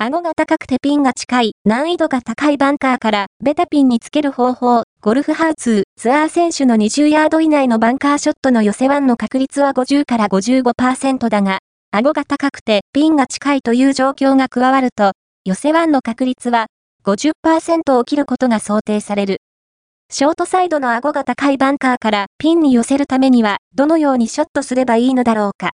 顎が高くてピンが近い難易度が高いバンカーからベタピンにつける方法、ゴルフハウツー、ツアー選手の20ヤード以内のバンカーショットの寄せワンの確率は50から55%だが、顎が高くてピンが近いという状況が加わると、寄せワンの確率は50%を切ることが想定される。ショートサイドの顎が高いバンカーからピンに寄せるためにはどのようにショットすればいいのだろうか。